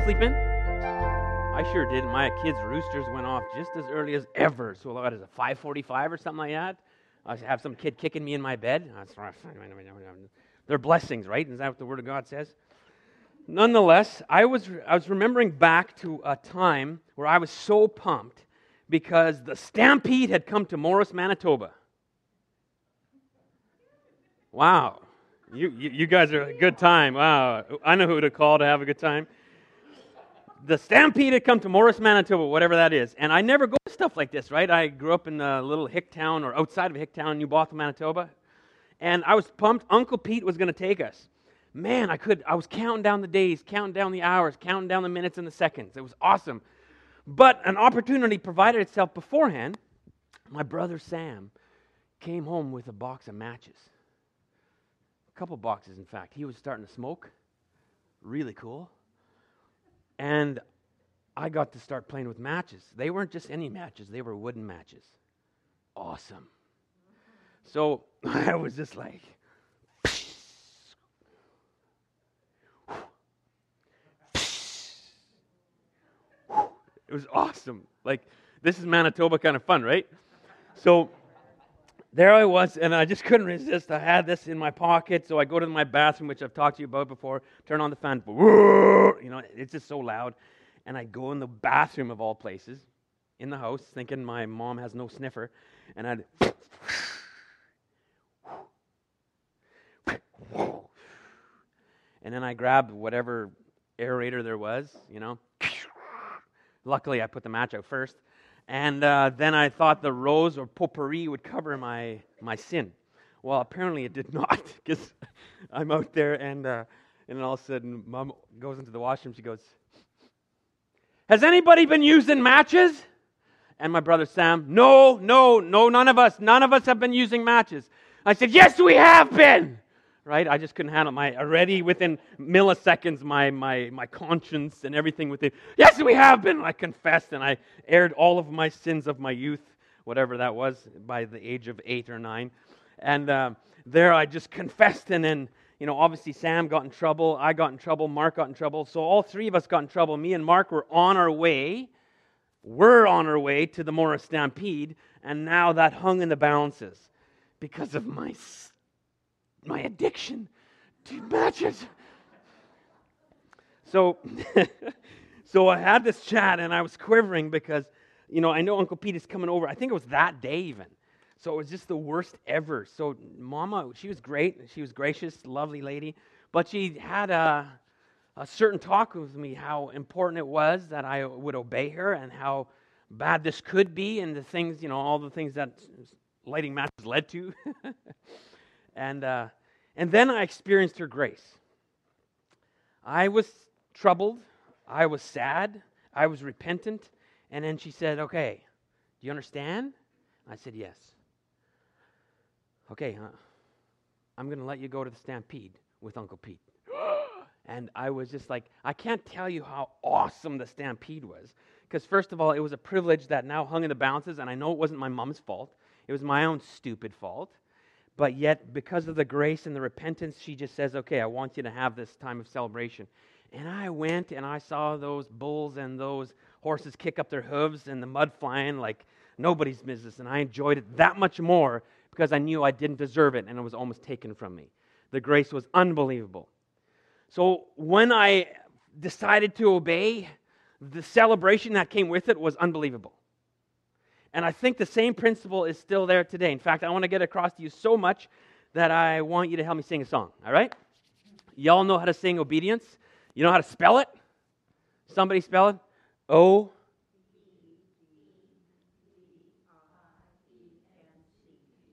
get to sleep in? I sure did. My kids' roosters went off just as early as ever. So what is it, 5:45 or something like that? I have some kid kicking me in my bed. They're blessings, right? Is that what the Word of God says? Nonetheless, I was I was remembering back to a time where I was so pumped because the Stampede had come to Morris, Manitoba. Wow. You, you, you, guys are a good time. Wow. I know who to call to have a good time. The Stampede had come to Morris, Manitoba, whatever that is. And I never go to stuff like this, right? I grew up in a little hick town or outside of hick town, New Bothwell, Manitoba. And I was pumped. Uncle Pete was going to take us. Man, I could, I was counting down the days, counting down the hours, counting down the minutes and the seconds. It was awesome. But an opportunity provided itself beforehand. My brother Sam came home with a box of matches A couple boxes, in fact. He was starting to smoke. Really cool. And I got to start playing with matches. They weren't just any matches, they were wooden matches. Awesome. So I was just like, it was awesome. Like, this is Manitoba kind of fun, right? So there I was, and I just couldn't resist. I had this in my pocket, so I go to my bathroom, which I've talked to you about before, turn on the fan, you know, it's just so loud. And I go in the bathroom of all places, in the house, thinking my mom has no sniffer, and I'd. And then I grabbed whatever aerator there was, you know. Luckily, I put the match out first. And uh, then I thought the rose or potpourri would cover my, my sin. Well, apparently it did not, because I'm out there, and, uh, and all of a sudden, mom goes into the washroom. She goes, Has anybody been using matches? And my brother Sam, No, no, no, none of us. None of us have been using matches. I said, Yes, we have been right? I just couldn't handle my already within milliseconds my my my conscience and everything within. Yes, we have been. I confessed and I aired all of my sins of my youth, whatever that was, by the age of eight or nine, and uh, there I just confessed and then. You know, obviously Sam got in trouble, I got in trouble, Mark got in trouble. So all three of us got in trouble. Me and Mark were on our way. We're on our way to the Morris Stampede, and now that hung in the balances because of my my addiction to matches. So, so I had this chat and I was quivering because, you know, I know Uncle Pete is coming over. I think it was that day even. So it was just the worst ever. So Mama, she was great. She was gracious, lovely lady. But she had a, a certain talk with me how important it was that I would obey her and how bad this could be and the things, you know, all the things that lighting matches led to. And, uh, and then I experienced her grace. I was troubled. I was sad. I was repentant. And then she said, Okay, do you understand? I said, Yes. Okay, huh? I'm going to let you go to the stampede with Uncle Pete. and I was just like, I can't tell you how awesome the stampede was. Because, first of all, it was a privilege that now hung in the balances, and I know it wasn't my mom's fault. It was my own stupid fault. But yet, because of the grace and the repentance, she just says, Okay, I want you to have this time of celebration. And I went and I saw those bulls and those horses kick up their hooves and the mud flying like nobody's business. And I enjoyed it that much more because I knew I didn't deserve it and it was almost taken from me. The grace was unbelievable. So when I decided to obey, the celebration that came with it was unbelievable. And I think the same principle is still there today. In fact, I want to get across to you so much that I want you to help me sing a song, all right? Y'all know how to sing obedience? You know how to spell it? Somebody spell it? O.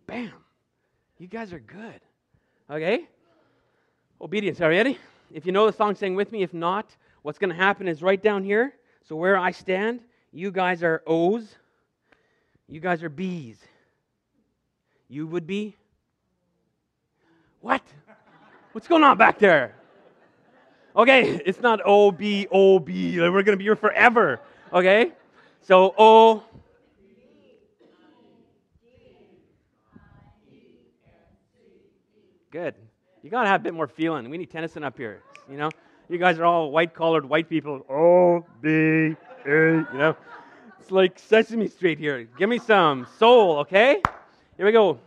Bam. You guys are good. Okay? Obedience. Are you ready? If you know the song, sing with me. If not, what's going to happen is right down here. So where I stand, you guys are O's. You guys are bees. You would be? What? What's going on back there? Okay, it's not O B O B. We're to be here forever. Okay? So O. Good. You got to have a bit more feeling. We need Tennyson up here. You know? You guys are all white collared white people. O B A, you know. It's like Sesame Street here. Give me some soul, okay? Here we go.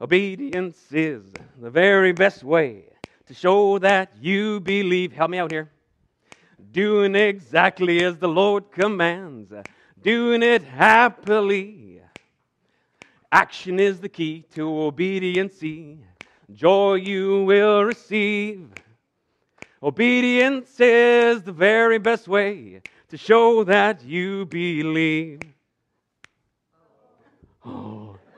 Obedience is the very best way to show that you believe. Help me out here. Doing exactly as the Lord commands, doing it happily. Action is the key to obedience. Joy you will receive. Obedience is the very best way to show that you believe. Oh.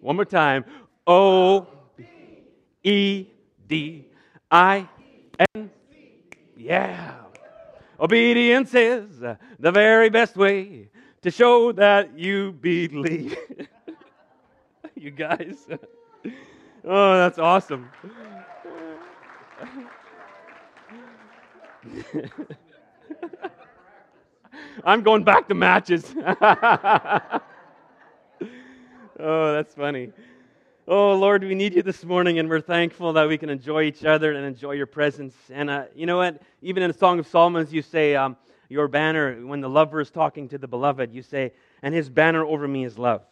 One more time. O E D I N. Yeah. Obedience is the very best way to show that you believe. you guys. Oh, that's awesome. I'm going back to matches. oh, that's funny. Oh, Lord, we need you this morning, and we're thankful that we can enjoy each other and enjoy your presence. And uh, you know what? Even in the Song of Solomon, you say, um, Your banner, when the lover is talking to the beloved, you say, And his banner over me is love.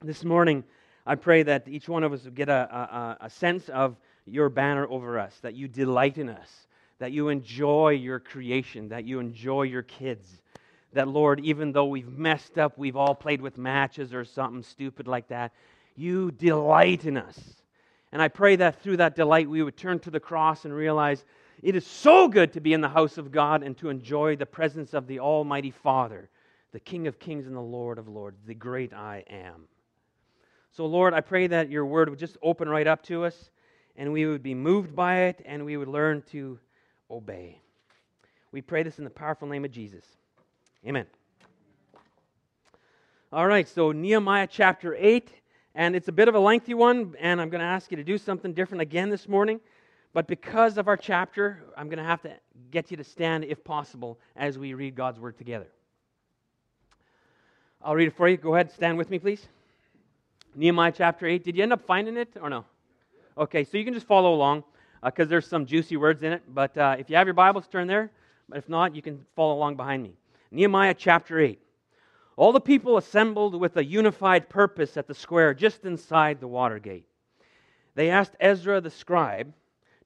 This morning, I pray that each one of us would get a, a, a sense of your banner over us, that you delight in us, that you enjoy your creation, that you enjoy your kids. That, Lord, even though we've messed up, we've all played with matches or something stupid like that, you delight in us. And I pray that through that delight, we would turn to the cross and realize it is so good to be in the house of God and to enjoy the presence of the Almighty Father, the King of kings and the Lord of lords, the great I am. So, Lord, I pray that your word would just open right up to us and we would be moved by it and we would learn to obey. We pray this in the powerful name of Jesus. Amen. All right, so Nehemiah chapter 8, and it's a bit of a lengthy one, and I'm going to ask you to do something different again this morning. But because of our chapter, I'm going to have to get you to stand, if possible, as we read God's word together. I'll read it for you. Go ahead, stand with me, please. Nehemiah chapter 8. Did you end up finding it or no? Okay, so you can just follow along because uh, there's some juicy words in it. But uh, if you have your Bibles, turn there. But if not, you can follow along behind me. Nehemiah chapter 8. All the people assembled with a unified purpose at the square just inside the water gate. They asked Ezra the scribe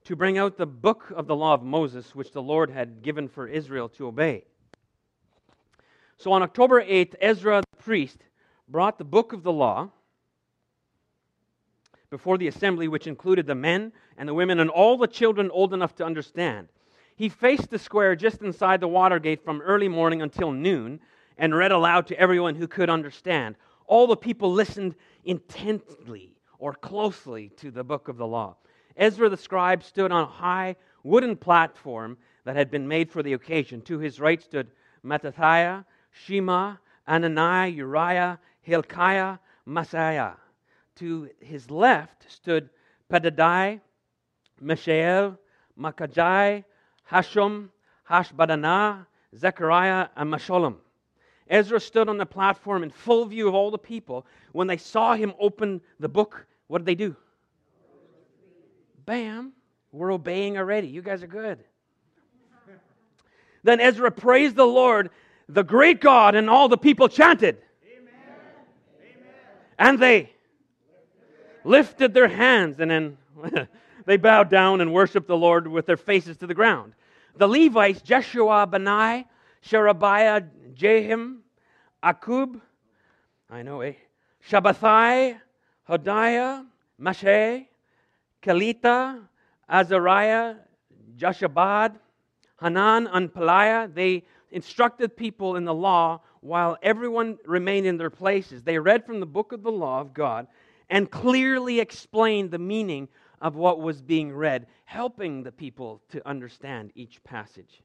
to bring out the book of the law of Moses, which the Lord had given for Israel to obey. So on October 8th, Ezra the priest brought the book of the law before the assembly, which included the men and the women and all the children old enough to understand. He faced the square just inside the water gate from early morning until noon and read aloud to everyone who could understand. All the people listened intently or closely to the book of the law. Ezra the scribe stood on a high wooden platform that had been made for the occasion. To his right stood Mattithiah, Shema, Ananiah, Uriah, Hilkiah, Maaseiah to his left stood Pedadai, Mishael, Makajai, Hashum, Hashbaddanah, Zechariah, and Meshullam. Ezra stood on the platform in full view of all the people. When they saw him open the book, what did they do? Bam, we're obeying already. You guys are good. Then Ezra praised the Lord, the great God, and all the people chanted. Amen. Amen. And they lifted their hands, and then they bowed down and worshiped the Lord with their faces to the ground. The Levites, Jeshua, Benai, Sherebiah, Jahim, Akkub, I know, eh? Shabbethai, Hodiah, Mashe, Kelita, Azariah, Joshabad, Hanan, and Pelaiah, they instructed people in the law while everyone remained in their places. They read from the book of the law of God and clearly explained the meaning of what was being read, helping the people to understand each passage.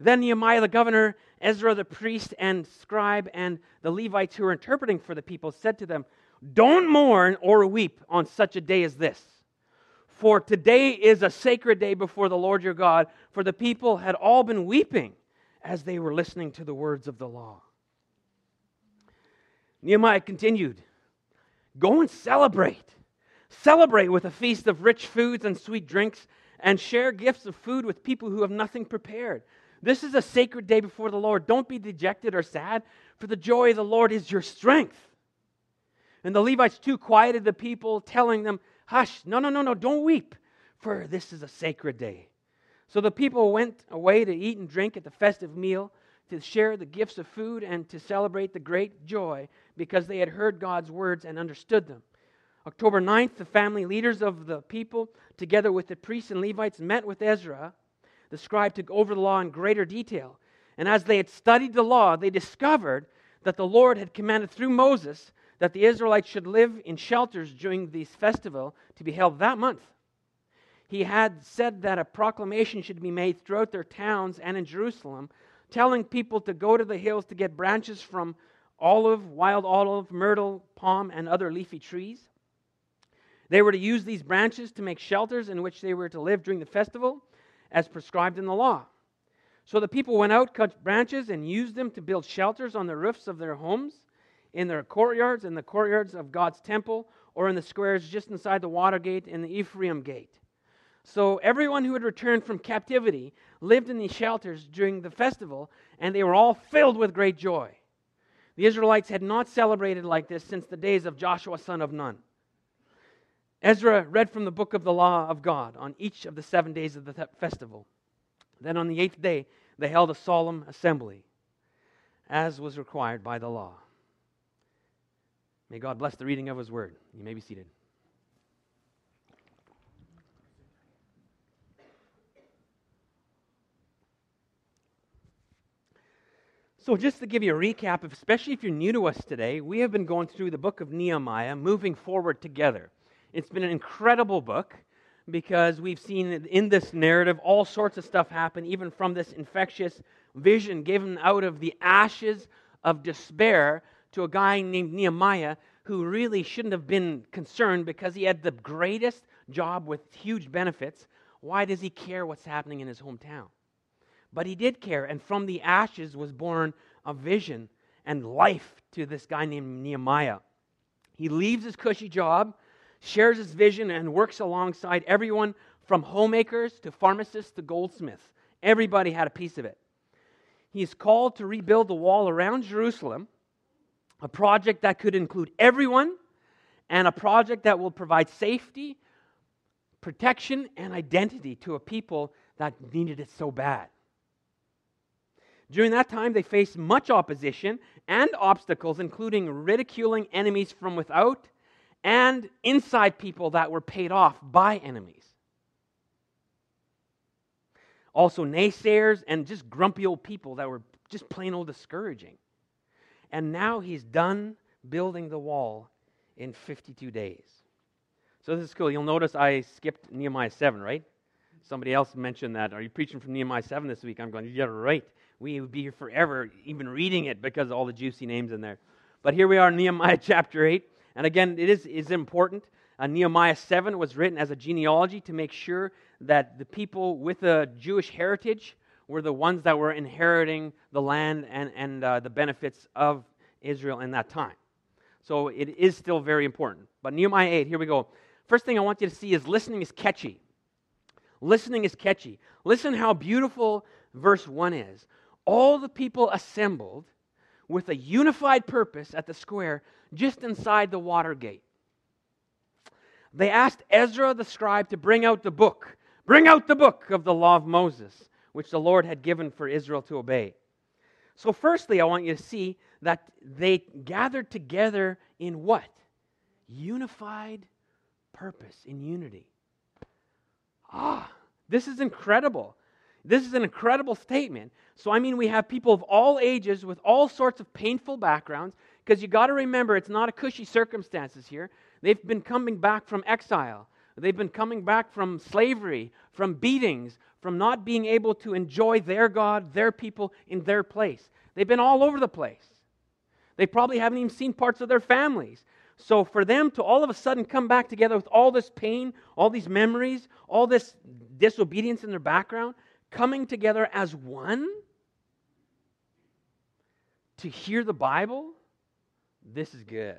Then Nehemiah the governor, Ezra the priest and scribe, and the Levites who were interpreting for the people said to them, Don't mourn or weep on such a day as this. For today is a sacred day before the Lord your God, for the people had all been weeping as they were listening to the words of the law. Nehemiah continued. Go and celebrate. celebrate with a feast of rich foods and sweet drinks, and share gifts of food with people who have nothing prepared. This is a sacred day before the Lord. Don't be dejected or sad, for the joy of the Lord is your strength. And the Levites too quieted the people, telling them, Hush, no, no, no, no, don't weep, for this is a sacred day. So the people went away to eat and drink at the festive meal, to share the gifts of food, and to celebrate the great joy because they had heard God's words and understood them. October 9th, the family leaders of the people, together with the priests and Levites, met with Ezra, the scribe, to go over the law in greater detail. And as they had studied the law, they discovered that the Lord had commanded through Moses that the Israelites should live in shelters during this festival to be held that month. He had said that a proclamation should be made throughout their towns and in Jerusalem, telling people to go to the hills to get branches from olive, wild olive, myrtle, palm, and other leafy trees. They were to use these branches to make shelters in which they were to live during the festival, as prescribed in the law. So the people went out, cut branches, and used them to build shelters on the roofs of their homes, in their courtyards, in the courtyards of God's temple, or in the squares just inside the water gate and the Ephraim gate. So everyone who had returned from captivity lived in these shelters during the festival, and they were all filled with great joy. The Israelites had not celebrated like this since the days of Joshua, son of Nun. Ezra read from the book of the law of God on each of the seven days of the festival. Then on the eighth day, they held a solemn assembly, as was required by the law. May God bless the reading of his word. You may be seated. So, just to give you a recap, especially if you're new to us today, we have been going through the book of Nehemiah, moving forward together. It's been an incredible book because we've seen in this narrative all sorts of stuff happen, even from this infectious vision given out of the ashes of despair to a guy named Nehemiah who really shouldn't have been concerned because he had the greatest job with huge benefits. Why does he care what's happening in his hometown? But he did care, and from the ashes was born a vision and life to this guy named Nehemiah. He leaves his cushy job shares his vision, and works alongside everyone from homemakers to pharmacists to goldsmiths. Everybody had a piece of it. He is called to rebuild the wall around Jerusalem, a project that could include everyone, and a project that will provide safety, protection, and identity to a people that needed it so bad. During that time, they faced much opposition and obstacles, including ridiculing enemies from without and inside people that were paid off by enemies. Also, naysayers and just grumpy old people that were just plain old discouraging. And now he's done building the wall in 52 days. So this is cool. You'll notice I skipped Nehemiah 7, right? Somebody else mentioned that. Are you preaching from Nehemiah 7 this week? I'm going, yeah, right. We would be here forever even reading it because of all the juicy names in there. But here we are Nehemiah chapter 8. And again, it is, is important. Uh, Nehemiah 7 was written as a genealogy to make sure that the people with a Jewish heritage were the ones that were inheriting the land and, and uh, the benefits of Israel in that time. So it is still very important. But Nehemiah 8, here we go. First thing I want you to see is listening is catchy. Listening is catchy. Listen how beautiful verse 1 is. All the people assembled with a unified purpose at the square just inside the water gate. They asked Ezra the scribe to bring out the book, bring out the book of the law of Moses, which the Lord had given for Israel to obey. So, firstly, I want you to see that they gathered together in what? Unified purpose, in unity. Ah, this is incredible. This is an incredible statement. So, I mean, we have people of all ages with all sorts of painful backgrounds, because you got to remember it's not a cushy circumstances here. They've been coming back from exile, they've been coming back from slavery, from beatings, from not being able to enjoy their God, their people in their place. They've been all over the place. They probably haven't even seen parts of their families. So, for them to all of a sudden come back together with all this pain, all these memories, all this disobedience in their background, coming together as one to hear the Bible, this is good.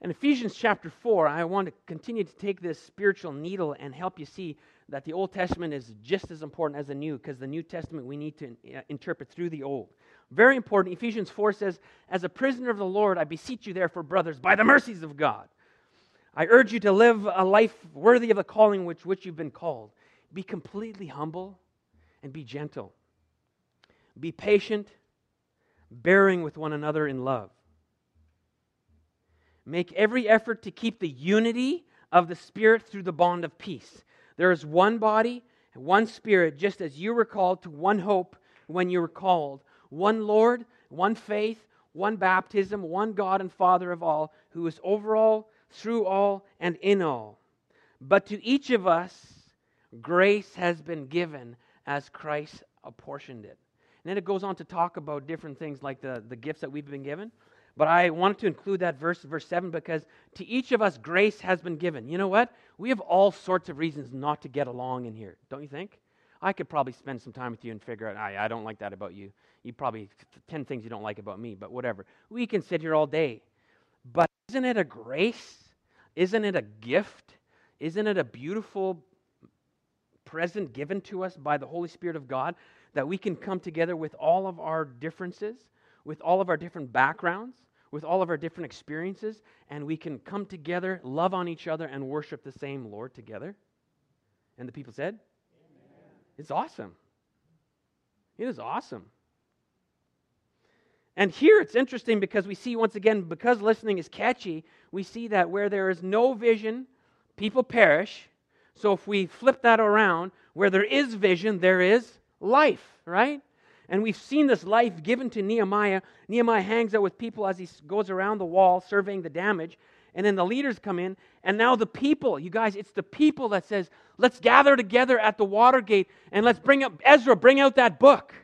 In Ephesians chapter 4, I want to continue to take this spiritual needle and help you see that the Old Testament is just as important as the New, because the New Testament we need to uh, interpret through the Old. Very important. Ephesians 4 says, As a prisoner of the Lord, I beseech you, therefore, brothers, by the mercies of God. I urge you to live a life worthy of the calling which, which you've been called. Be completely humble and be gentle. Be patient, bearing with one another in love. Make every effort to keep the unity of the Spirit through the bond of peace. There is one body, one Spirit, just as you were called to one hope when you were called, one Lord, one faith, one baptism, one God and Father of all, who is over all, through all, and in all. But to each of us, grace has been given as Christ apportioned it. And then it goes on to talk about different things like the, the gifts that we've been given. But I wanted to include that verse, verse 7, because to each of us grace has been given. You know what? We have all sorts of reasons not to get along in here, don't you think? I could probably spend some time with you and figure out, I, I don't like that about you. You probably, 10 things you don't like about me, but whatever. We can sit here all day. But isn't it a grace? Isn't it a gift? Isn't it a beautiful present given to us by the Holy Spirit of God that we can come together with all of our differences, with all of our different backgrounds, with all of our different experiences, and we can come together, love on each other, and worship the same Lord together? And the people said. It's awesome. It is awesome. And here it's interesting because we see once again, because listening is catchy, we see that where there is no vision, people perish. So if we flip that around, where there is vision, there is life, right? And we've seen this life given to Nehemiah. Nehemiah hangs out with people as he goes around the wall surveying the damage. And then the leaders come in. And now the people, you guys, it's the people that says, let's gather together at the water gate and let's bring up Ezra, bring out that book.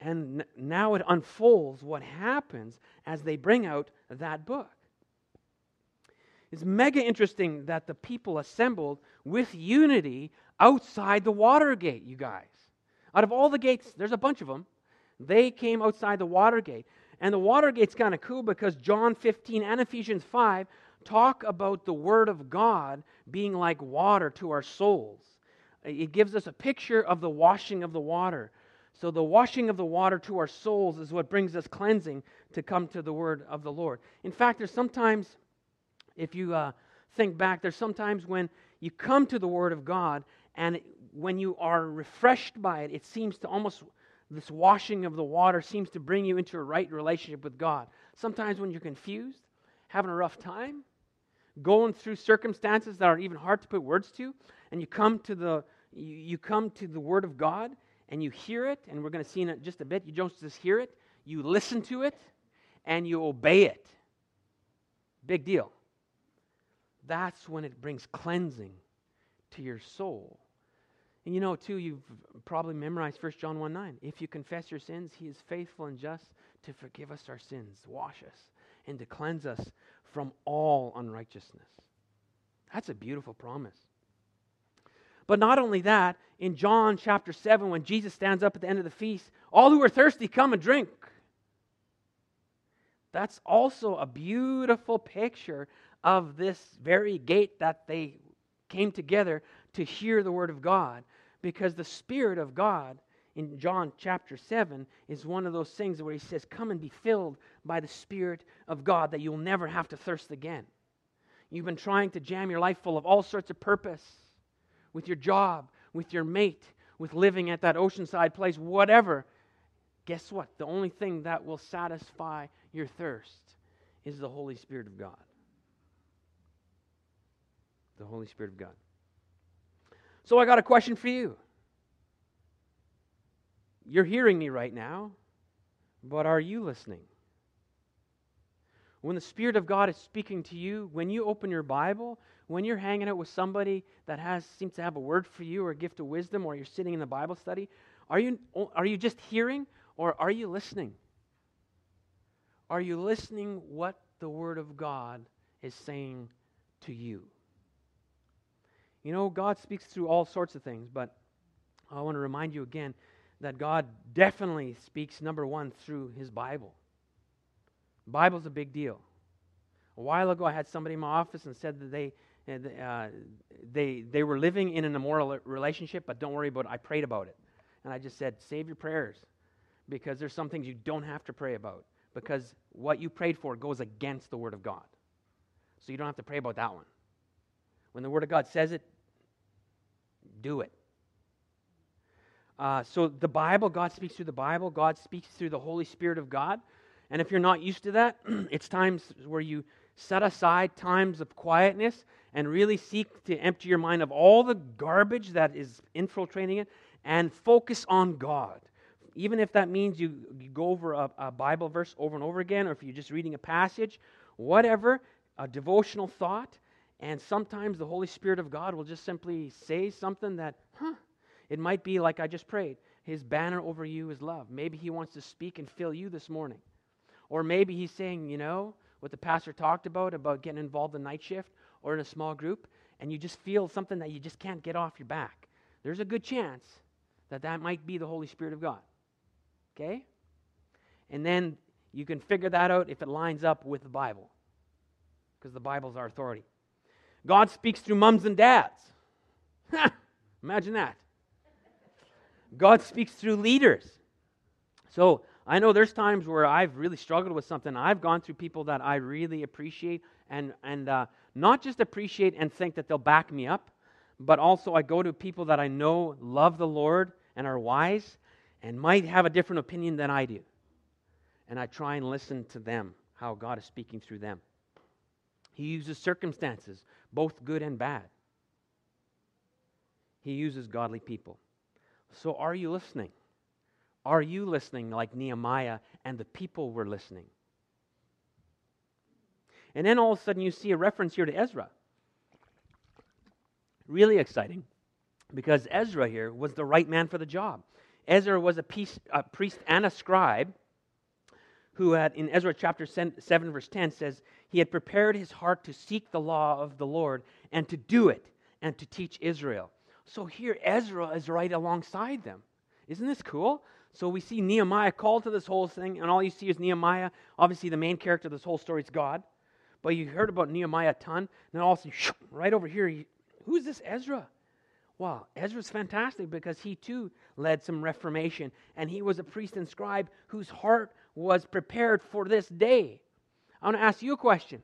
And now it unfolds what happens as they bring out that book. It's mega interesting that the people assembled with unity outside the water gate, you guys. Out of all the gates, there's a bunch of them. They came outside the Watergate. And the Watergate's kind of cool because John 15 and Ephesians 5 talk about the Word of God being like water to our souls. It gives us a picture of the washing of the water. So, the washing of the water to our souls is what brings us cleansing to come to the Word of the Lord. In fact, there's sometimes, if you uh, think back, there's sometimes when you come to the Word of God and when you are refreshed by it, it seems to almost, this washing of the water seems to bring you into a right relationship with God. Sometimes when you're confused, having a rough time, going through circumstances that are even hard to put words to, and you come to the, you, you come to the Word of God and you hear it, and we're going to see in just a bit, you don't just hear it, you listen to it, and you obey it. Big deal. That's when it brings cleansing to your soul. And you know, too, you've probably memorized 1 John 1 9. If you confess your sins, he is faithful and just to forgive us our sins, wash us, and to cleanse us from all unrighteousness. That's a beautiful promise. But not only that, in John chapter 7, when Jesus stands up at the end of the feast, all who are thirsty come and drink. That's also a beautiful picture of this very gate that they came together to hear the word of God because the Spirit of God in John chapter 7 is one of those things where he says, Come and be filled by the Spirit of God that you'll never have to thirst again. You've been trying to jam your life full of all sorts of purpose with your job, with your mate, with living at that oceanside place, whatever. Guess what? The only thing that will satisfy your thirst is the Holy Spirit of God. The Holy Spirit of God. So I got a question for you. You're hearing me right now, but are you listening? When the Spirit of God is speaking to you, when you open your Bible, when you're hanging out with somebody that has seems to have a word for you or a gift of wisdom, or you're sitting in the Bible study, are you, are you just hearing or are you listening? Are you listening what the Word of God is saying to you? You know, God speaks through all sorts of things, but I want to remind you again that God definitely speaks, number one, through His Bible. Bible's a big deal. A while ago, I had somebody in my office and said that they, uh, they, they were living in an immoral relationship, but don't worry about it. I prayed about it. And I just said, save your prayers because there's some things you don't have to pray about because what you prayed for goes against the Word of God. So you don't have to pray about that one. When the Word of God says it, do it. Uh, so the Bible, God speaks through the Bible, God speaks through the Holy Spirit of God. And if you're not used to that, it's times where you set aside times of quietness and really seek to empty your mind of all the garbage that is infiltrating it and focus on God. Even if that means you, you go over a, a Bible verse over and over again, or if you're just reading a passage, whatever, a devotional thought. And sometimes the Holy Spirit of God will just simply say something that, huh, it might be like I just prayed. His banner over you is love. Maybe he wants to speak and fill you this morning. Or maybe he's saying, you know, what the pastor talked about, about getting involved in night shift or in a small group, and you just feel something that you just can't get off your back. There's a good chance that that might be the Holy Spirit of God. Okay? And then you can figure that out if it lines up with the Bible, because the Bible's our authority. God speaks through mums and dads. Imagine that. God speaks through leaders. So I know there's times where I've really struggled with something. I've gone through people that I really appreciate and, and uh, not just appreciate and think that they'll back me up, but also I go to people that I know love the Lord and are wise and might have a different opinion than I do. And I try and listen to them, how God is speaking through them. He uses circumstances, both good and bad. He uses godly people. So, are you listening? Are you listening like Nehemiah and the people were listening? And then all of a sudden you see a reference here to Ezra. Really exciting because Ezra here was the right man for the job. Ezra was a, piece, a priest and a scribe who had, in Ezra chapter 7, verse 10, says, He had prepared his heart to seek the law of the Lord and to do it and to teach Israel. So here Ezra is right alongside them. Isn't this cool? So we see Nehemiah called to this whole thing, and all you see is Nehemiah. Obviously, the main character of this whole story is God. But you heard about Nehemiah a ton. And then also, right over here, who's this Ezra? Wow, Ezra's fantastic because he too led some reformation, and he was a priest and scribe whose heart was prepared for this day. I want to ask you a question.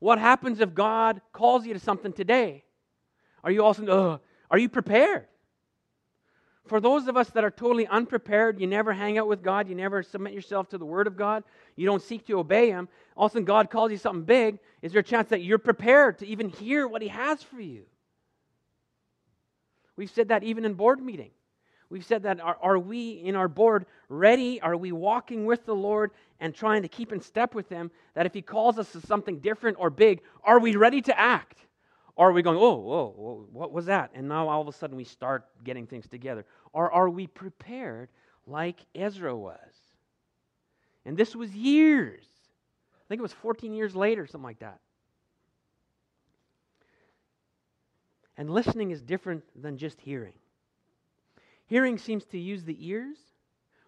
What happens if God calls you to something today? Are you also, uh, are you prepared? For those of us that are totally unprepared, you never hang out with God, you never submit yourself to the Word of God, you don't seek to obey Him, all of a sudden God calls you something big, is there a chance that you're prepared to even hear what He has for you? We've said that even in board meeting. We've said that are, are we in our board ready? Are we walking with the Lord and trying to keep in step with Him? That if He calls us to something different or big, are we ready to act? Or are we going, oh, whoa, whoa, what was that? And now all of a sudden we start getting things together. Or are we prepared like Ezra was? And this was years. I think it was 14 years later, something like that. And listening is different than just hearing. Hearing seems to use the ears,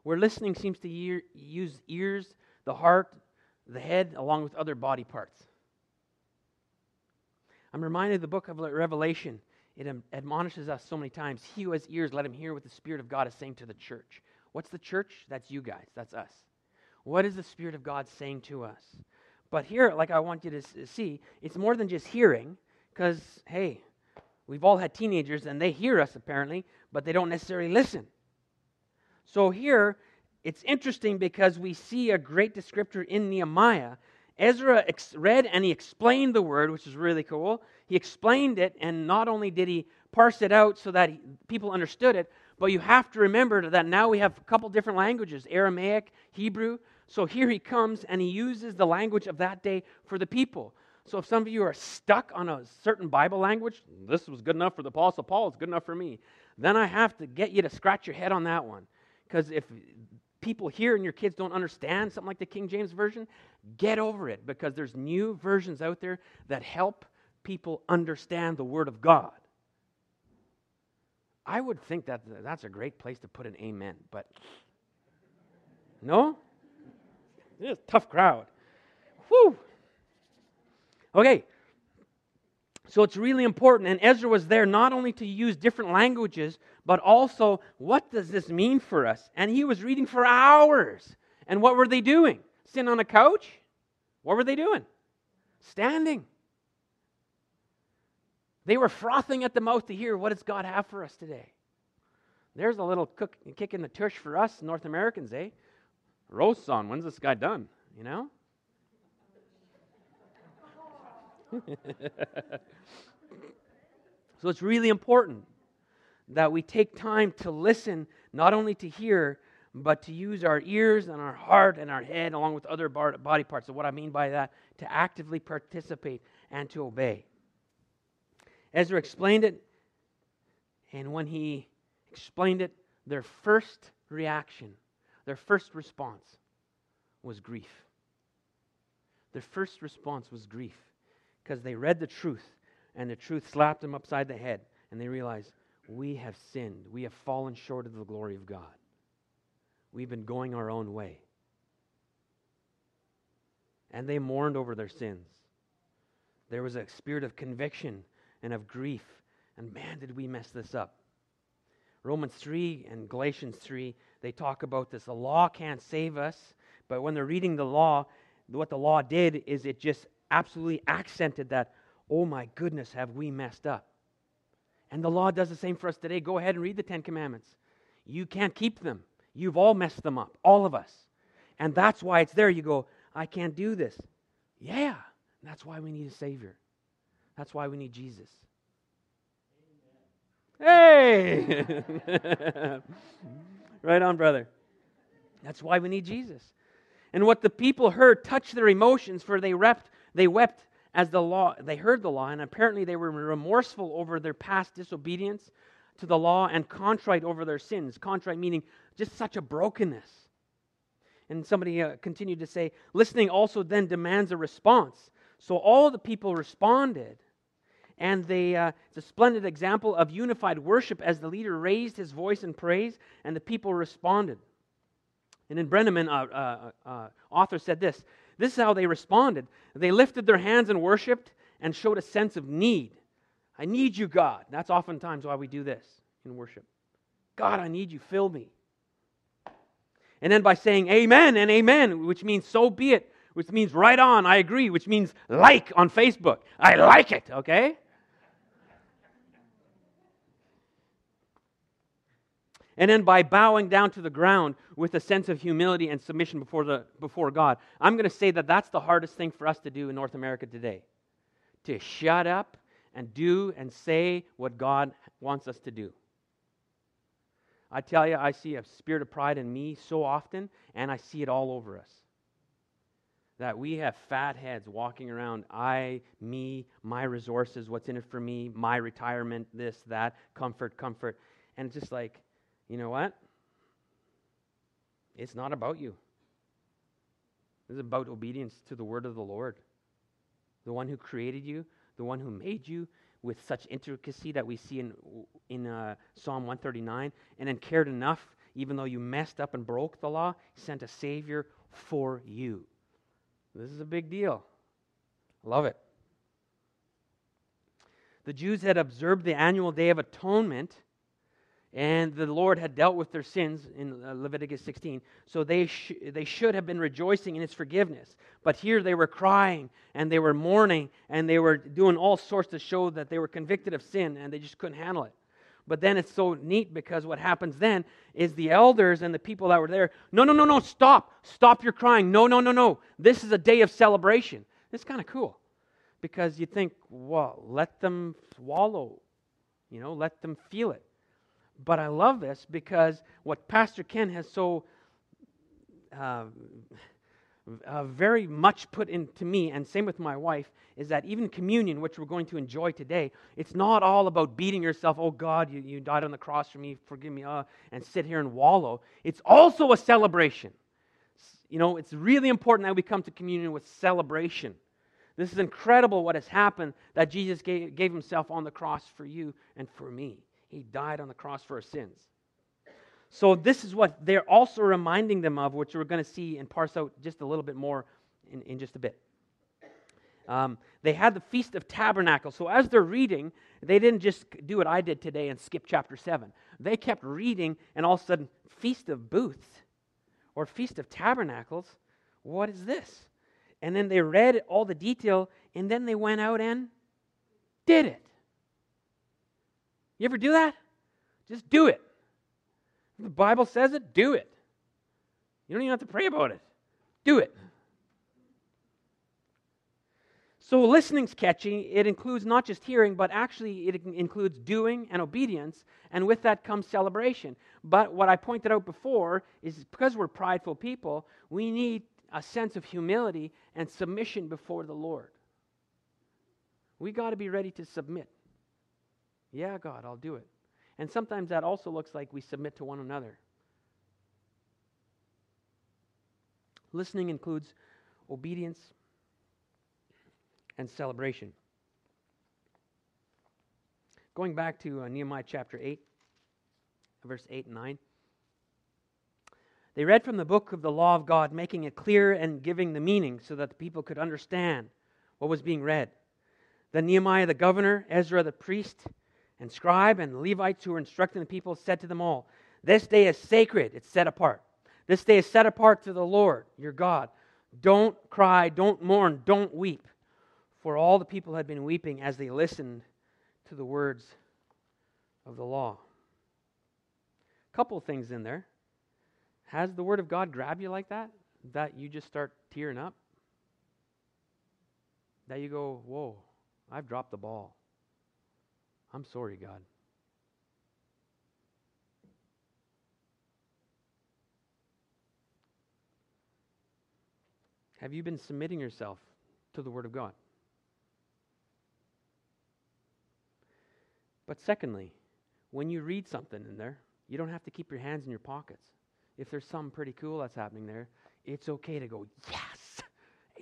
where listening seems to ear, use ears, the heart, the head, along with other body parts. I'm reminded of the book of Revelation. It admonishes us so many times. He who has ears, let him hear what the Spirit of God is saying to the church. What's the church? That's you guys. That's us. What is the Spirit of God saying to us? But here, like I want you to see, it's more than just hearing, because, hey, we've all had teenagers and they hear us apparently, but they don't necessarily listen. So here, it's interesting because we see a great descriptor in Nehemiah Ezra ex- read and he explained the word, which is really cool. He explained it, and not only did he parse it out so that he, people understood it, but you have to remember that now we have a couple different languages Aramaic, Hebrew. So here he comes and he uses the language of that day for the people. So if some of you are stuck on a certain Bible language, this was good enough for the Apostle Paul, it's good enough for me, then I have to get you to scratch your head on that one. Because if people here and your kids don't understand something like the King James Version, get over it because there's new versions out there that help people understand the Word of God. I would think that that's a great place to put an amen, but no? It's a tough crowd. Whew. Okay. So it's really important. And Ezra was there not only to use different languages, but also what does this mean for us? And he was reading for hours. And what were they doing? Sitting on a couch? What were they doing? Standing. They were frothing at the mouth to hear what does God have for us today. There's a little cook, kick in the tush for us North Americans, eh? Roasts on. When's this guy done? You know? so it's really important that we take time to listen, not only to hear, but to use our ears and our heart and our head, along with other body parts. So, what I mean by that, to actively participate and to obey. Ezra explained it, and when he explained it, their first reaction, their first response was grief. Their first response was grief because they read the truth, and the truth slapped them upside the head, and they realized, we have sinned. We have fallen short of the glory of God. We've been going our own way. And they mourned over their sins. There was a spirit of conviction and of grief. And man, did we mess this up. Romans 3 and Galatians 3, they talk about this. The law can't save us, but when they're reading the law, what the law did is it just absolutely accented that, oh my goodness, have we messed up. And the law does the same for us today. Go ahead and read the Ten Commandments. You can't keep them. You've all messed them up, all of us. And that's why it's there. You go, I can't do this. Yeah, that's why we need a Savior. That's why we need Jesus. Hey! right on, brother. That's why we need Jesus. And what the people heard touched their emotions, for they wept, they wept as the law, they heard the law, and apparently they were remorseful over their past disobedience to the law and contrite over their sins. Contrite meaning just such a brokenness. And somebody uh, continued to say, listening also then demands a response. So all the people responded. And they, uh, it's a splendid example of unified worship as the leader raised his voice in praise and the people responded. And then Breneman, uh, uh, uh, author, said this This is how they responded. They lifted their hands and worshiped and showed a sense of need. I need you, God. That's oftentimes why we do this in worship. God, I need you. Fill me. And then by saying amen and amen, which means so be it, which means right on, I agree, which means like on Facebook. I like it, okay? And then by bowing down to the ground with a sense of humility and submission before, the, before God. I'm going to say that that's the hardest thing for us to do in North America today to shut up and do and say what God wants us to do. I tell you, I see a spirit of pride in me so often, and I see it all over us. That we have fat heads walking around, I, me, my resources, what's in it for me, my retirement, this, that, comfort, comfort. And it's just like, you know what? It's not about you. This is about obedience to the word of the Lord. The one who created you, the one who made you with such intricacy that we see in, in uh, Psalm 139, and then cared enough, even though you messed up and broke the law, sent a Savior for you. This is a big deal. Love it. The Jews had observed the annual Day of Atonement and the Lord had dealt with their sins in uh, Leviticus 16. So they, sh- they should have been rejoicing in his forgiveness. But here they were crying and they were mourning and they were doing all sorts to show that they were convicted of sin and they just couldn't handle it. But then it's so neat because what happens then is the elders and the people that were there, no, no, no, no, stop. Stop your crying. No, no, no, no. This is a day of celebration. It's kind of cool because you think, well, let them swallow, you know, let them feel it. But I love this because what Pastor Ken has so uh, uh, very much put into me, and same with my wife, is that even communion, which we're going to enjoy today, it's not all about beating yourself, oh God, you, you died on the cross for me, forgive me, uh, and sit here and wallow. It's also a celebration. You know, it's really important that we come to communion with celebration. This is incredible what has happened that Jesus gave, gave himself on the cross for you and for me. He died on the cross for our sins. So, this is what they're also reminding them of, which we're going to see and parse out just a little bit more in, in just a bit. Um, they had the Feast of Tabernacles. So as they're reading, they didn't just do what I did today and skip chapter 7. They kept reading, and all of a sudden, Feast of Booths or Feast of Tabernacles. What is this? And then they read all the detail, and then they went out and did it. You ever do that? Just do it. The Bible says it, do it. You don't even have to pray about it. Do it. So listening's catchy. It includes not just hearing, but actually it includes doing and obedience, and with that comes celebration. But what I pointed out before is because we're prideful people, we need a sense of humility and submission before the Lord. We got to be ready to submit. Yeah, God, I'll do it. And sometimes that also looks like we submit to one another. Listening includes obedience and celebration. Going back to uh, Nehemiah chapter 8, verse 8 and 9. They read from the book of the law of God, making it clear and giving the meaning so that the people could understand what was being read. Then Nehemiah the governor, Ezra the priest, and scribe, and Levites who were instructing the people said to them all, This day is sacred, it's set apart. This day is set apart to the Lord your God. Don't cry, don't mourn, don't weep. For all the people had been weeping as they listened to the words of the law. A couple things in there. Has the word of God grab you like that? That you just start tearing up? That you go, whoa, I've dropped the ball. I'm sorry, God. Have you been submitting yourself to the Word of God? But secondly, when you read something in there, you don't have to keep your hands in your pockets. If there's something pretty cool that's happening there, it's okay to go, Yes,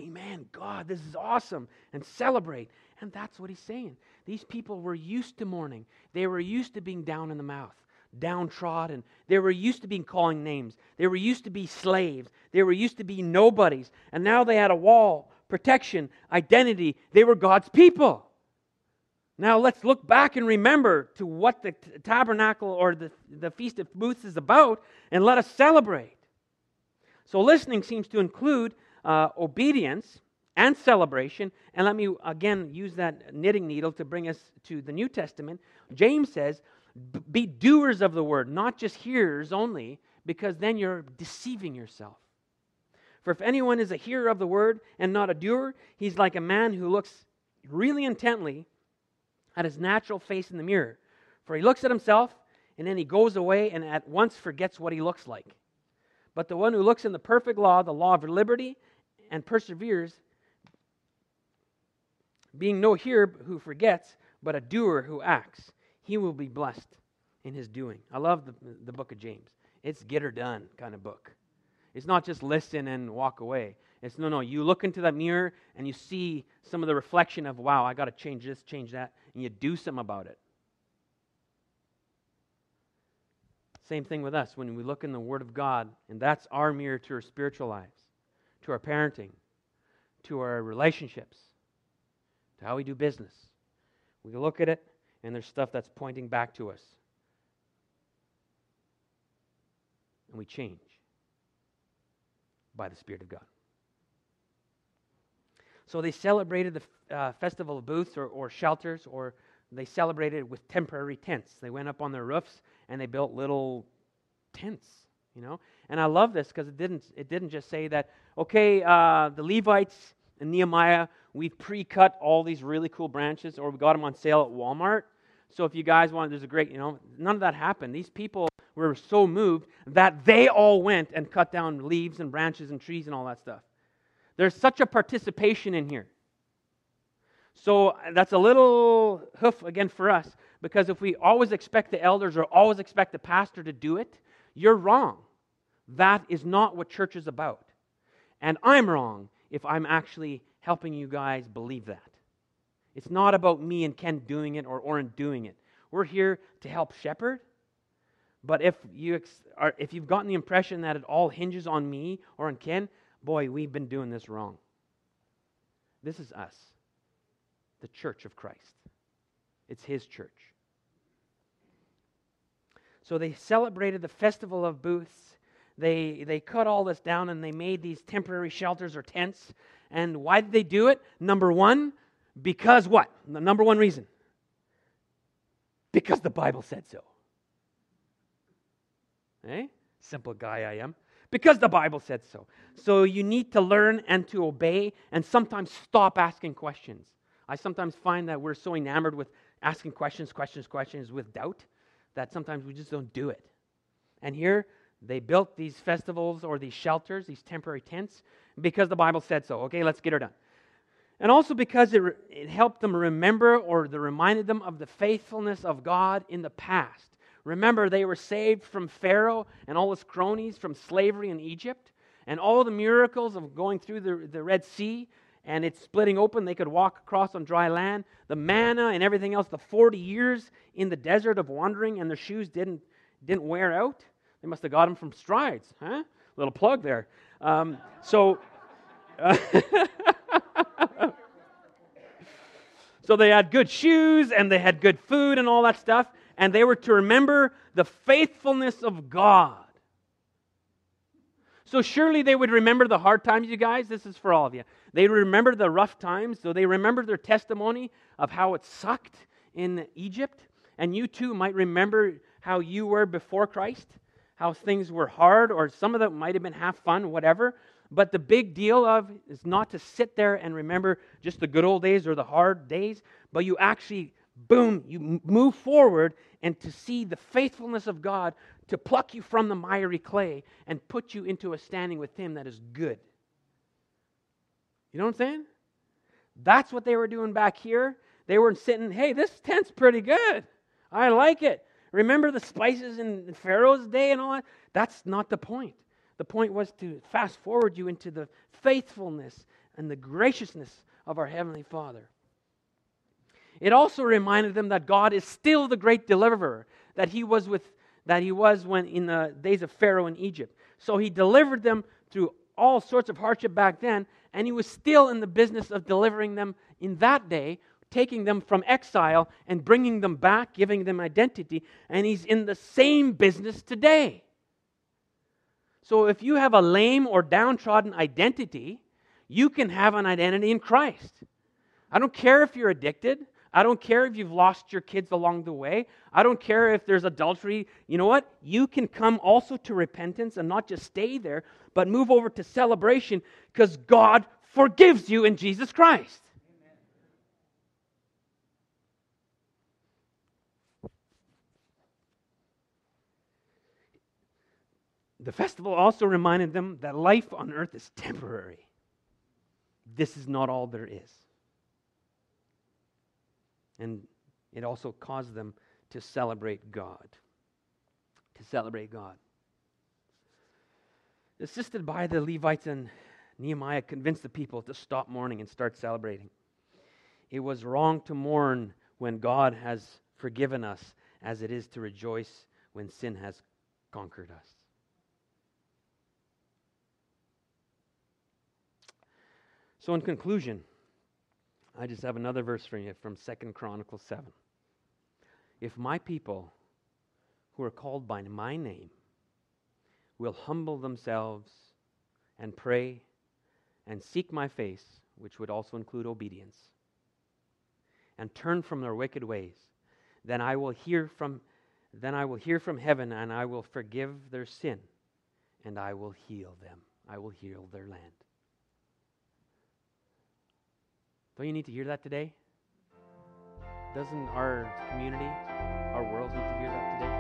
amen, God, this is awesome, and celebrate. And that's what he's saying. These people were used to mourning, they were used to being down in the mouth. Downtrodden. They were used to being calling names. They were used to be slaves. They were used to be nobodies. And now they had a wall, protection, identity. They were God's people. Now let's look back and remember to what the tabernacle or the, the Feast of Booths is about and let us celebrate. So listening seems to include uh, obedience and celebration. And let me again use that knitting needle to bring us to the New Testament. James says, be doers of the word, not just hearers only, because then you're deceiving yourself. For if anyone is a hearer of the word and not a doer, he's like a man who looks really intently at his natural face in the mirror. For he looks at himself and then he goes away and at once forgets what he looks like. But the one who looks in the perfect law, the law of liberty, and perseveres, being no hearer who forgets, but a doer who acts, he will be blessed in his doing. I love the, the book of James. It's get her done kind of book. It's not just listen and walk away. It's no, no. You look into that mirror and you see some of the reflection of, wow, I got to change this, change that, and you do something about it. Same thing with us when we look in the Word of God, and that's our mirror to our spiritual lives, to our parenting, to our relationships, how we do business. We look at it, and there's stuff that's pointing back to us. And we change by the Spirit of God. So they celebrated the uh, Festival of Booths or, or shelters, or they celebrated with temporary tents. They went up on their roofs and they built little tents, you know. And I love this because it didn't it didn't just say that okay, uh, the Levites and Nehemiah we've pre-cut all these really cool branches, or we got them on sale at Walmart. So if you guys want, there's a great, you know, none of that happened. These people were so moved that they all went and cut down leaves and branches and trees and all that stuff. There's such a participation in here. So uh, that's a little hoof again for us because if we always expect the elders or always expect the pastor to do it, you're wrong. That is not what church is about. And I'm wrong if I'm actually helping you guys believe that. It's not about me and Ken doing it or Oren doing it. We're here to help shepherd. But if you are, if you've gotten the impression that it all hinges on me or on Ken, boy, we've been doing this wrong. This is us. the church of Christ. It's his church. So they celebrated the festival of booths. They, they cut all this down and they made these temporary shelters or tents. And why did they do it? Number one, because what? The number one reason. Because the Bible said so. Eh? Simple guy I am. Because the Bible said so. So you need to learn and to obey and sometimes stop asking questions. I sometimes find that we're so enamored with asking questions, questions, questions with doubt that sometimes we just don't do it. And here they built these festivals or these shelters, these temporary tents, because the Bible said so. Okay, let's get her done. And also because it, it helped them remember or reminded them of the faithfulness of God in the past. Remember, they were saved from Pharaoh and all his cronies from slavery in Egypt, and all the miracles of going through the, the Red Sea and it's splitting open. They could walk across on dry land. The manna and everything else, the 40 years in the desert of wandering, and their shoes didn't, didn't wear out. They must have got them from strides, huh? Little plug there. Um, so, uh, so they had good shoes and they had good food and all that stuff, and they were to remember the faithfulness of God. So surely they would remember the hard times, you guys. This is for all of you. They remember the rough times. So they remember their testimony of how it sucked in Egypt. And you too might remember how you were before Christ, how things were hard, or some of them might have been half fun, whatever. But the big deal of is not to sit there and remember just the good old days or the hard days, but you actually, boom, you move forward and to see the faithfulness of God to pluck you from the miry clay and put you into a standing with Him that is good. You know what I'm saying? That's what they were doing back here. They weren't sitting, hey, this tent's pretty good. I like it. Remember the spices in Pharaoh's day and all that? That's not the point. The point was to fast forward you into the faithfulness and the graciousness of our Heavenly Father. It also reminded them that God is still the great deliverer, that He was with that he was when in the days of Pharaoh in Egypt. So he delivered them through all sorts of hardship back then, and he was still in the business of delivering them in that day, taking them from exile and bringing them back, giving them identity, and he's in the same business today. So if you have a lame or downtrodden identity, you can have an identity in Christ. I don't care if you're addicted. I don't care if you've lost your kids along the way. I don't care if there's adultery. You know what? You can come also to repentance and not just stay there, but move over to celebration because God forgives you in Jesus Christ. The festival also reminded them that life on earth is temporary. This is not all there is. And it also caused them to celebrate God. To celebrate God. Assisted by the Levites and Nehemiah convinced the people to stop mourning and start celebrating. It was wrong to mourn when God has forgiven us, as it is to rejoice when sin has conquered us. So, in conclusion, I just have another verse for you from Second Chronicles 7. If my people who are called by my name will humble themselves and pray and seek my face, which would also include obedience, and turn from their wicked ways, then I will hear from then I will hear from heaven and I will forgive their sin and I will heal them. I will heal their land. Don't you need to hear that today? Doesn't our community, our world need to hear that today?